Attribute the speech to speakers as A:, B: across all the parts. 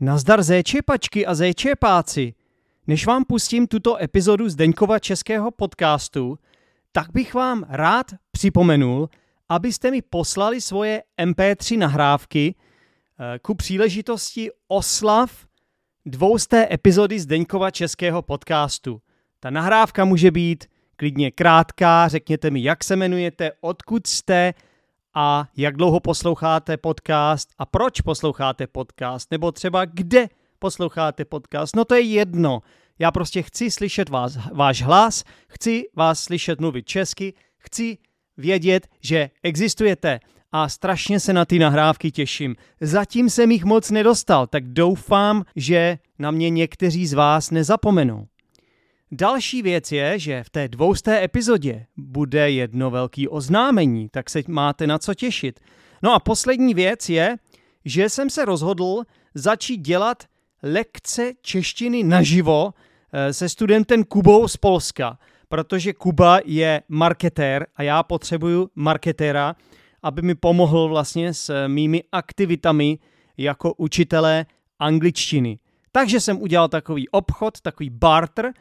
A: Nazdar zéčepačky a zéčepáci. Než vám pustím tuto epizodu z Deňkova českého podcastu, tak bych vám rád připomenul, abyste mi poslali svoje MP3 nahrávky eh, ku příležitosti oslav dvousté epizody z Deňkova českého podcastu. Ta nahrávka může být klidně krátká, řekněte mi, jak se jmenujete, odkud jste, a jak dlouho posloucháte podcast a proč posloucháte podcast, nebo třeba kde posloucháte podcast. No to je jedno. Já prostě chci slyšet vás, váš hlas, chci vás slyšet mluvit česky, chci vědět, že existujete a strašně se na ty nahrávky těším. Zatím jsem jich moc nedostal, tak doufám, že na mě někteří z vás nezapomenou. Další věc je, že v té dvousté epizodě bude jedno velké oznámení, tak se máte na co těšit. No a poslední věc je, že jsem se rozhodl začít dělat lekce češtiny naživo eh, se studentem Kubou z Polska, protože Kuba je marketér a já potřebuju marketéra, aby mi pomohl vlastně s mými aktivitami jako učitelé angličtiny. Takže jsem udělal takový obchod, takový barter,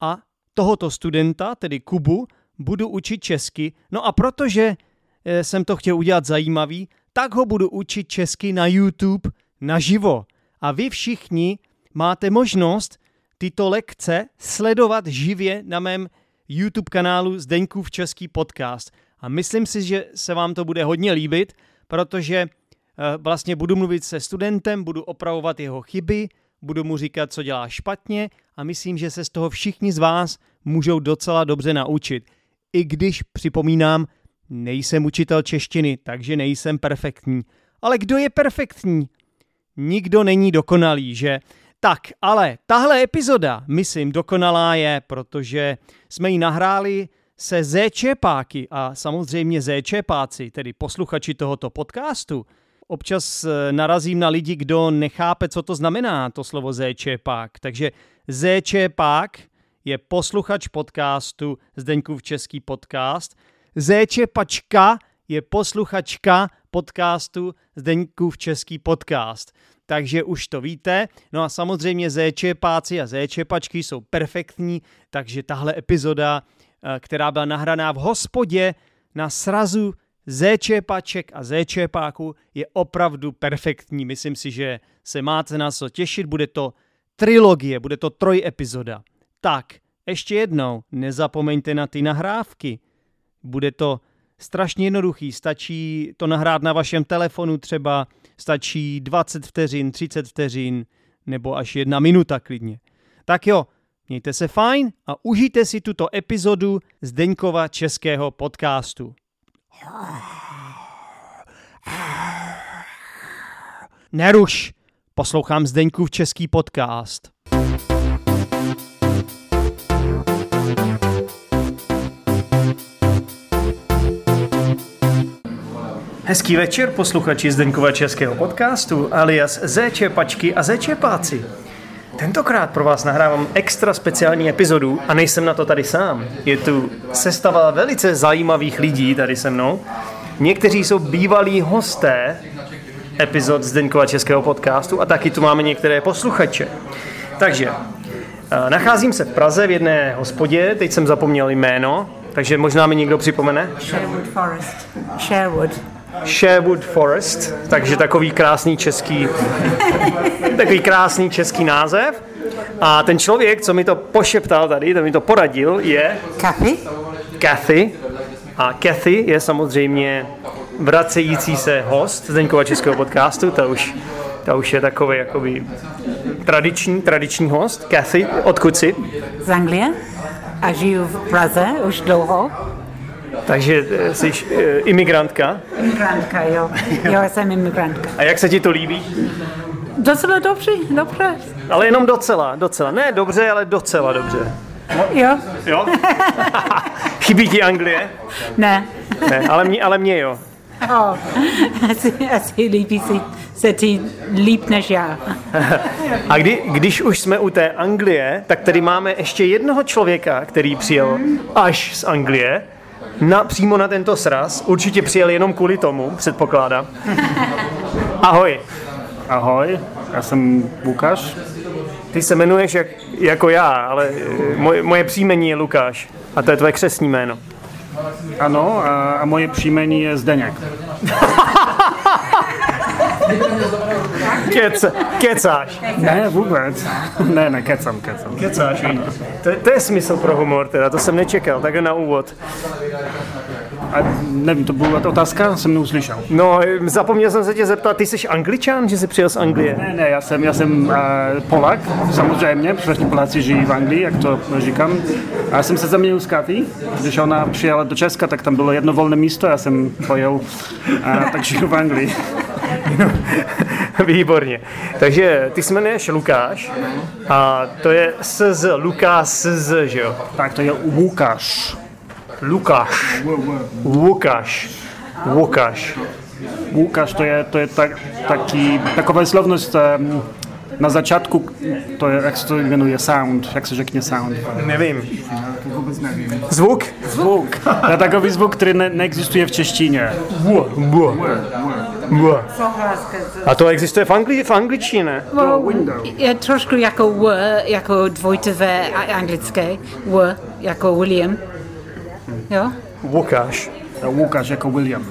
A: a tohoto studenta, tedy Kubu, budu učit česky. No a protože eh, jsem to chtěl udělat zajímavý, tak ho budu učit česky na YouTube naživo. A vy všichni máte možnost tyto lekce sledovat živě na mém YouTube kanálu Zdeňkův český podcast. A myslím si, že se vám to bude hodně líbit, protože eh, vlastně budu mluvit se studentem, budu opravovat jeho chyby, budu mu říkat, co dělá špatně a myslím, že se z toho všichni z vás můžou docela dobře naučit. I když, připomínám, nejsem učitel češtiny, takže nejsem perfektní. Ale kdo je perfektní? Nikdo není dokonalý, že? Tak, ale tahle epizoda, myslím, dokonalá je, protože jsme ji nahráli se zéčepáky a samozřejmě zéčepáci, tedy posluchači tohoto podcastu, občas eh, narazím na lidi, kdo nechápe, co to znamená, to slovo zéčepák. Takže zéčepák je posluchač podcastu Zdeňkův český podcast. Zéčepačka je posluchačka podcastu Zdeňkův český podcast. Takže už to víte. No a samozřejmě zéčepáci a zéčepačky jsou perfektní, takže tahle epizoda, eh, která byla nahraná v hospodě na srazu Zéčepaček a Zéčepáku je opravdu perfektní. Myslím si, že se máte na co těšit. Bude to trilogie, bude to troj epizoda. Tak, ještě jednou, nezapomeňte na ty nahrávky. Bude to strašně jednoduchý, stačí to nahrát na vašem telefonu třeba, stačí 20 vteřin, 30 vteřin, nebo až jedna minuta klidně. Tak jo, mějte se fajn a užijte si tuto epizodu z Deňkova českého podcastu. Neruš, poslouchám Zdeňkův český podcast. Hezký večer, posluchači Zdeňkova českého podcastu, alias Zéčepačky a Zéčepáci. Tentokrát pro vás nahrávám extra speciální epizodu a nejsem na to tady sám. Je tu sestava velice zajímavých lidí tady se mnou. Někteří jsou bývalí hosté epizod Zdeňkova českého podcastu a taky tu máme některé posluchače. Takže eh, nacházím se v Praze v jedné hospodě, teď jsem zapomněl jméno, takže možná mi někdo připomene.
B: Sherwood Forest. Sherwood.
A: Sherwood Forest, takže takový krásný český, takový krásný český název. A ten člověk, co mi to pošeptal tady, to mi to poradil, je...
B: Kathy.
A: Kathy. A Kathy je samozřejmě vracející se host Zdeňkova českého podcastu, to už, to už je takový jakoby tradiční, tradiční host. Kathy, odkud jsi?
B: Z Anglie a žiju v Praze už dlouho.
A: Takže eh, jsi eh, imigrantka.
B: Imigrantka, jo. Jo, jsem imigrantka.
A: A jak se ti to líbí?
B: Docela dobře, dobře.
A: Ale jenom docela, docela. Ne dobře, ale docela dobře.
B: Jo?
A: Jo? Chybí ti Anglie?
B: Ne.
A: Ne, ale mě, ale mě jo.
B: Oh, asi, asi líbí si, se ti líp než já.
A: A kdy, když už jsme u té Anglie, tak tady máme ještě jednoho člověka, který přijel až z Anglie, na, přímo na tento sraz. Určitě přijel jenom kvůli tomu, předpokládám. Ahoj.
C: Ahoj, já jsem Lukáš.
A: Ty se jmenuješ jak, jako já, ale eh, moje, moje příjmení je Lukáš. A to je tvoje křesní jméno.
C: Ano, a, a moje příjmení je Zdeněk.
A: Kec, kecáš.
C: Ne, vůbec. Ne, ne, kecam, kecam.
A: Kecáš. To, je- to je smysl pro humor, teda, to jsem nečekal, tak na úvod.
C: A nevím, to byla otázka, jsem neuslyšel.
A: No, zapomněl jsem se tě zeptat, ty jsi angličan, že jsi přijel z Anglie?
C: Ne, ne, já jsem, já jsem uh, Polak, samozřejmě, všichni Poláci žijí v Anglii, jak to říkám. A já jsem se zamienil s Katý, když ona přijela do Česka, tak tam bylo jedno volné místo, já jsem pojel, a tak žiju v Anglii.
A: Výborně. Takže ty se jmenuješ Lukáš a to je SZ, Lukáš SZ, že jo?
C: Tak to je Lukáš.
A: Lukáš. Lukáš. Lukáš.
C: Lukáš to je, to je tak, taky, taková slovnost um, na začátku, to je, jak se to jmenuje, sound, jak se řekne sound.
A: Nevím. Zvuk?
C: Zvuk. To je takový zvuk, který ne, neexistuje v češtině.
A: A to existuje v, Angli- v angličtině, ne?
B: Je trošku jako w, jako dvojitvé a- anglické. W, jako William. Jo?
A: Lukáš.
C: Lukáš jako William.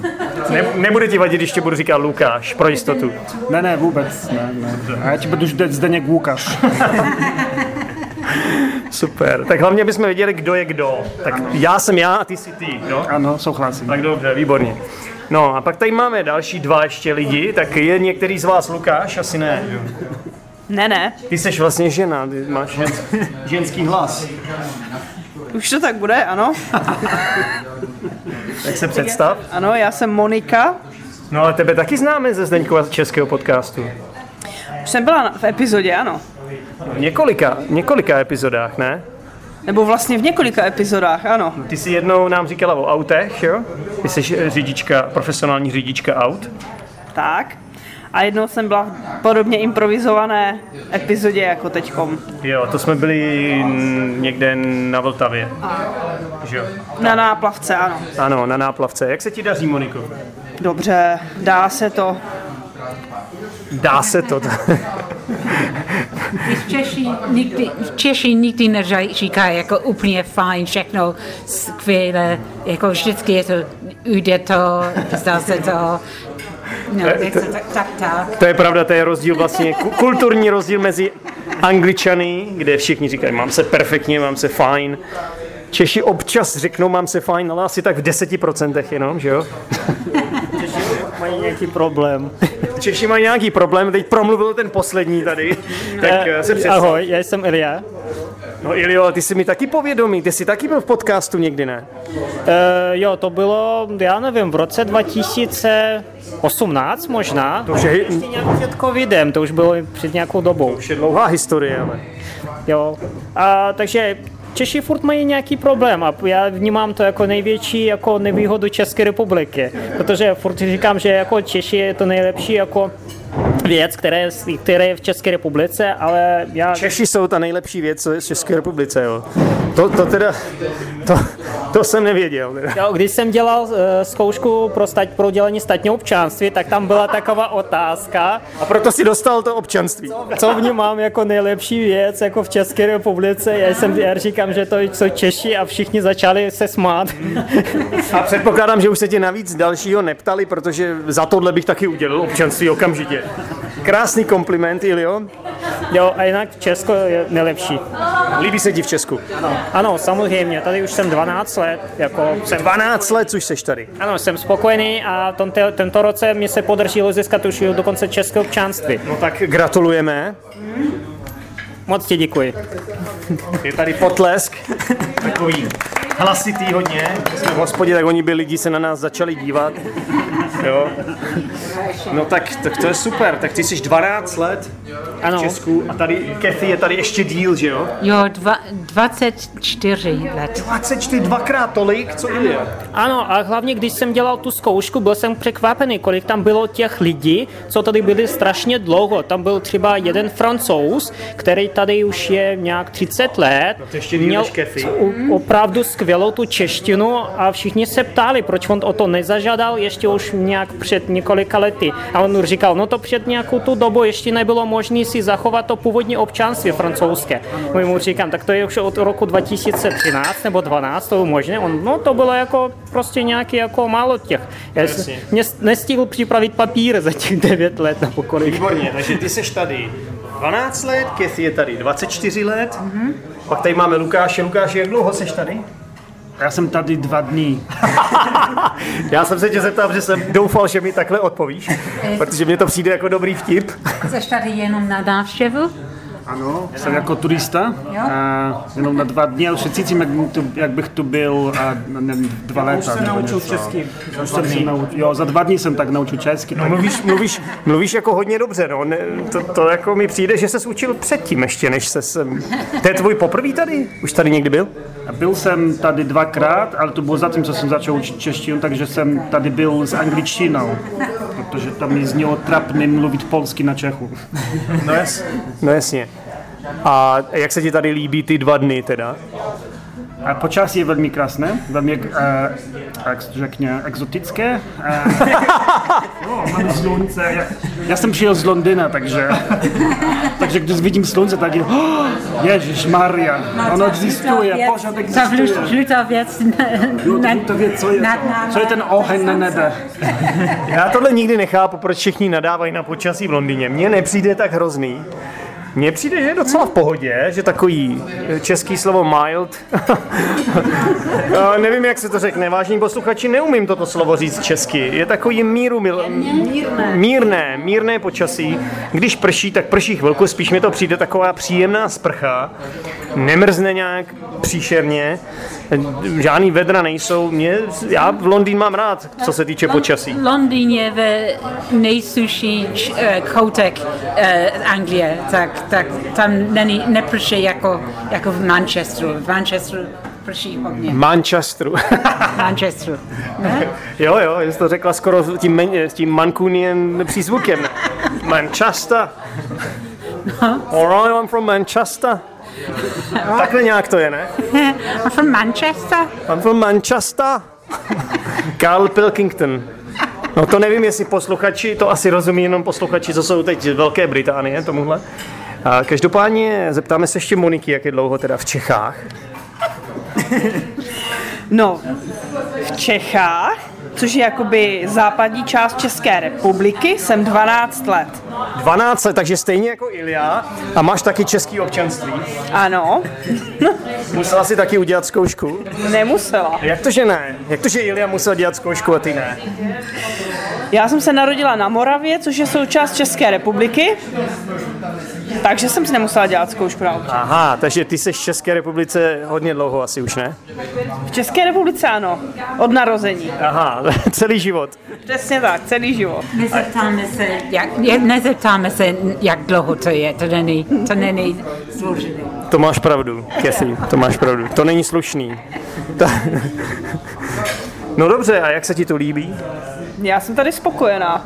A: Ne, nebude ti vadit, když tě budu říkat Lukáš, pro jistotu.
C: Ne, ne, vůbec. Ne, ne. A já ti budu zde, Zdeněk Lukáš.
A: Super. Tak hlavně bychom věděli, kdo je kdo. Tak já jsem já a ty jsi ty, no?
C: Ano, souhlasím.
A: Tak dobře, výborně. No a pak tady máme další dva ještě lidi, tak je některý z vás Lukáš? Asi ne. jo?
D: Ne, ne,
A: Ty jsi vlastně žena, ty máš žen, ženský hlas.
D: Už to tak bude, ano.
A: Tak se představ.
D: Ano, já jsem Monika.
A: No ale tebe taky známe ze Zdeňkova českého podcastu.
D: Už jsem byla v epizodě, ano.
A: V několika, několika epizodách, ne?
D: Nebo vlastně v několika epizodách, ano.
A: Ty jsi jednou nám říkala o autech, jo? Ty jsi eh, řidička, profesionální řidička aut.
D: Tak. A jednou jsem byla v podobně improvizované epizodě jako teďkom.
A: Jo, to jsme byli někde na Vltavě. Že jo?
D: Na náplavce, ano.
A: Ano, na náplavce. Jak se ti daří, Moniko?
D: Dobře, dá se to.
A: Dá se to.
B: V Češi nikdy, v Češi nikdy neříkají jako úplně fajn, všechno skvěle, jako vždycky je to, jde to, zdá se to, no, jak to, tak, tak, tak.
A: To je pravda, to je rozdíl vlastně, ku- kulturní rozdíl mezi Angličany, kde všichni říkají, mám se perfektně, mám se fajn. Češi občas řeknou, mám se fajn, ale asi tak v deseti procentech jenom, že jo?
E: mají nějaký problém.
A: Češi mají nějaký problém, teď promluvil ten poslední tady, tak eh, se představ.
E: Ahoj, já jsem Ilja.
A: No Ilio, ty jsi mi taky povědomý, ty jsi taky byl v podcastu někdy, ne?
E: E, jo, to bylo, já nevím, v roce 2018 možná. To
A: už je-
E: ještě nějak před covidem, to už bylo před nějakou dobou.
A: Už je dlouhá historie, ale...
E: Jo. A, takže Češi furt mají nějaký problém a já vnímám to jako největší jako nevýhodu České republiky, protože furt říkám, že jako Češi je to nejlepší jako věc, které, které je v České republice, ale já...
A: Češi jsou ta nejlepší věc, co je v České republice, jo. To, to teda, to, to jsem nevěděl. Teda.
E: Jo, když jsem dělal uh, zkoušku pro, stať, pro udělení státního občanství, tak tam byla taková otázka,
A: A proto si dostal to občanství.
E: co vnímám jako nejlepší věc jako v České republice. Já, jsem, já říkám, že to jsou Češi a všichni začali se smát.
A: A předpokládám, že už se tě navíc dalšího neptali, protože za tohle bych taky udělal občanství okamžitě. Krásný kompliment, Ilio.
E: Jo, a jinak Česko je nejlepší.
A: Líbí se ti v Česku.
E: Ano, samozřejmě, tady už jsem 12 let, jako jsem,
A: 12 let, což seš tady.
E: ano, jsem spokojený a tento, tento roce mi se podařilo získat už dokonce české občanství.
A: No tak gratulujeme.
E: Moc ti děkuji.
A: Je tady potlesk. Takový hlasitý hodně. Jsme v hospodě, tak oni by lidi se na nás začali dívat. Jo. No tak, tak to je super. Tak ty jsi 12 let v
E: Ano,
A: Česku a tady Kathy je tady ještě díl, že jo?
B: Jo, dva, 24 let.
A: 24, dvakrát tolik, co Ilia.
E: ano, a hlavně když jsem dělal tu zkoušku, byl jsem překvapený, kolik tam bylo těch lidí, co tady byli strašně dlouho. Tam byl třeba jeden francouz, který tady už je nějak 30 let.
A: No to ještě díl
E: u- opravdu skvělou tu češtinu a všichni se ptali, proč on o to nezažádal ještě už nějak před několika lety. A on říkal, no to před nějakou tu dobu ještě nebylo možné si zachovat to původní občanství francouzské. My mu říkám, tak to je už od roku 2013 nebo 12, to možné. On, no to bylo jako prostě nějaký jako málo těch. Já jsem nestihl připravit papír za těch 9 let nebo kolik.
A: Výborně, takže ty seš tady 12 let, Kathy je tady 24 let, mm-hmm. pak tady máme Lukáše. Lukáši, jak dlouho seš tady?
C: Já jsem tady dva dní.
A: Já jsem se tě zeptal, že jsem doufal, že mi takhle odpovíš, protože mně to přijde jako dobrý vtip.
B: Jsi tady jenom na návštěvu?
C: Ano, jsem jako turista, a jenom na dva dny, ale už se cítím, jak, tu, jak bych tu byl a, nevím, dva léta.
A: Už se naučil česky.
C: Už jsem se naučil, jo, za dva dny jsem tak naučil česky. Tak.
A: Mluvíš, mluvíš, mluvíš jako hodně dobře, no. Ne, to, to, jako mi přijde, že ses učil předtím ještě, než se sem... To je tvůj poprvý tady? Už tady někdy byl?
C: A byl jsem tady dvakrát, ale to bylo zatím, co jsem začal učit češtinu, takže jsem tady byl s angličtinou, protože tam mi znělo trapně mluvit polsky na Čechu.
A: No, jas, no jasně. A jak se ti tady líbí ty dva dny teda?
C: A počasí je velmi krásné, velmi, uh, jak se to řekne, exotické. Uh, no, máme slunce. Já, já jsem přijel z Londýna, takže, takže když vidím slunce, tak je, oh, Ježíš Maria, ono existuje, pořád
B: Ta
C: existuje.
B: žlutá věc
C: Jo,
B: nad-
C: to ví, co je,
B: náma.
C: co je ten oheň na nebe.
A: Já tohle nikdy nechápu, proč všichni nadávají na počasí v Londýně. Mně nepřijde tak hrozný. Mně přijde, že je docela v pohodě, že takový eh, český slovo mild. Já nevím, jak se to řekne. Vážení posluchači, neumím toto slovo říct česky. Je takový míru mil... mírné. mírné, mírné počasí. Když prší, tak prší chvilku, spíš mi to přijde taková příjemná sprcha. Nemrzne nějak příšerně. Žádný vedra nejsou. Mě, já v Londýn mám rád, co se týče počasí.
B: Londýn je ve nejsuší eh, koutek eh, Anglie, tak, tak tam není, neprší jako, jako v Manchesteru. V Manchesteru prší hodně.
A: Manchesteru.
B: Manchesteru. Ne?
A: jo, jo, jsi to řekla skoro s tím, tím Mancunian přízvukem. Manchester. Alright, I'm from Manchester. Takhle nějak to je, ne?
B: I'm from Manchester.
A: I'm from Manchester. Carl Pilkington. No to nevím, jestli posluchači, to asi rozumí jenom posluchači, co jsou teď z Velké Británie, tomuhle. A každopádně zeptáme se ještě Moniky, jak je dlouho teda v Čechách.
D: No, v Čechách, což je jakoby západní část České republiky, jsem 12 let.
A: 12 let, takže stejně jako Ilia a máš taky český občanství.
D: Ano,
A: Musela si taky udělat zkoušku.
D: nemusela.
A: Jak to, že ne? Jak to, že Ilia musel dělat zkoušku a ty ne?
D: Já jsem se narodila na Moravě, což je součást České republiky, takže jsem si nemusela dělat zkoušku na občan.
A: Aha, takže ty jsi v České republice hodně dlouho asi už, ne?
D: V České republice ano, od narození.
A: Aha, celý život.
D: Přesně tak, celý život.
B: Nezeptáme se, jak, je- nezeptáme se, jak dlouho to je, to není, to není složité.
A: To máš pravdu, Kathy, to máš pravdu. To není slušný. Ta... No dobře, a jak se ti to líbí?
D: Já jsem tady spokojená.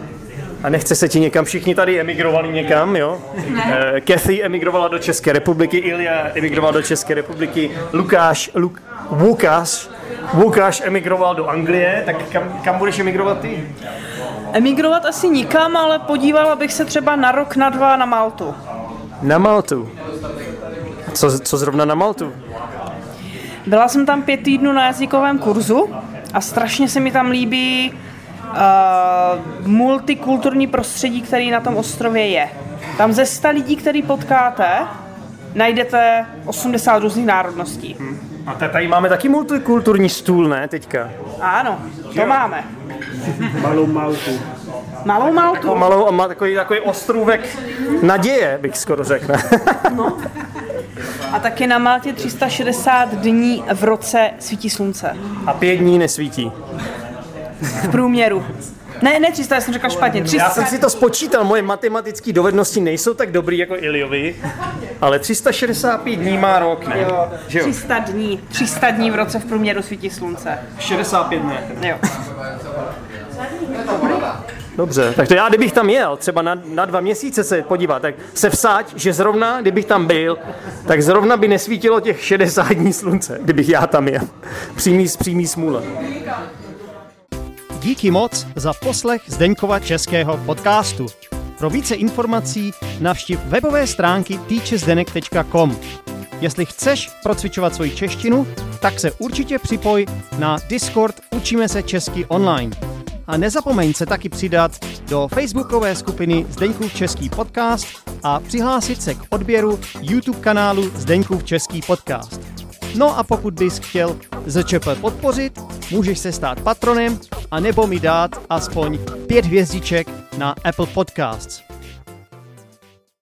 A: A nechce se ti někam, všichni tady emigrovali někam, jo? Eh, Kathy emigrovala do České republiky, Ilja emigroval do České republiky, Lukáš, Luk, Lukáš, Lukáš emigroval do Anglie, tak kam, kam budeš emigrovat ty?
D: Emigrovat asi nikam, ale podívala bych se třeba na rok, na dva na Maltu.
A: Na Maltu. Co, co zrovna na Maltu?
D: Byla jsem tam pět týdnů na jazykovém kurzu a strašně se mi tam líbí uh, multikulturní prostředí, který na tom ostrově je. Tam ze 100 lidí, který potkáte, najdete 80 různých národností.
A: A ta- tady máme taky multikulturní stůl, ne, teďka?
D: Ano, to máme.
C: Malou Maltu.
D: Malou Maltu.
A: Malou a má takový, takový ostrůvek naděje, bych skoro řekl.
D: A taky na Maltě 360 dní v roce svítí slunce.
A: A pět dní nesvítí.
D: V průměru. Ne, ne 300, já jsem řekla špatně. 300.
A: Já jsem si to spočítal, moje matematické dovednosti nejsou tak dobrý jako Iliovi, ale 365 dní má rok, ne?
D: Jo,
A: Že jo?
D: 300 dní. 300 dní v roce v průměru svítí slunce.
A: 65 ne.
D: Jo.
A: Dobře, tak to já, kdybych tam jel, třeba na, na dva měsíce se podívat, tak se vsaď, že zrovna, kdybych tam byl, tak zrovna by nesvítilo těch 60 dní slunce, kdybych já tam jel. Přímý, přímý smůle. Díky moc za poslech Zdeňkova českého podcastu. Pro více informací navštiv webové stránky teachersdenek.com. Jestli chceš procvičovat svoji češtinu, tak se určitě připoj na Discord Učíme se česky online. A nezapomeň se taky přidat do facebookové skupiny Zdeňkův český podcast a přihlásit se k odběru YouTube kanálu Zdeňkův český podcast. No a pokud bys chtěl ZČP podpořit, můžeš se stát patronem a nebo mi dát aspoň pět hvězdiček na Apple Podcasts.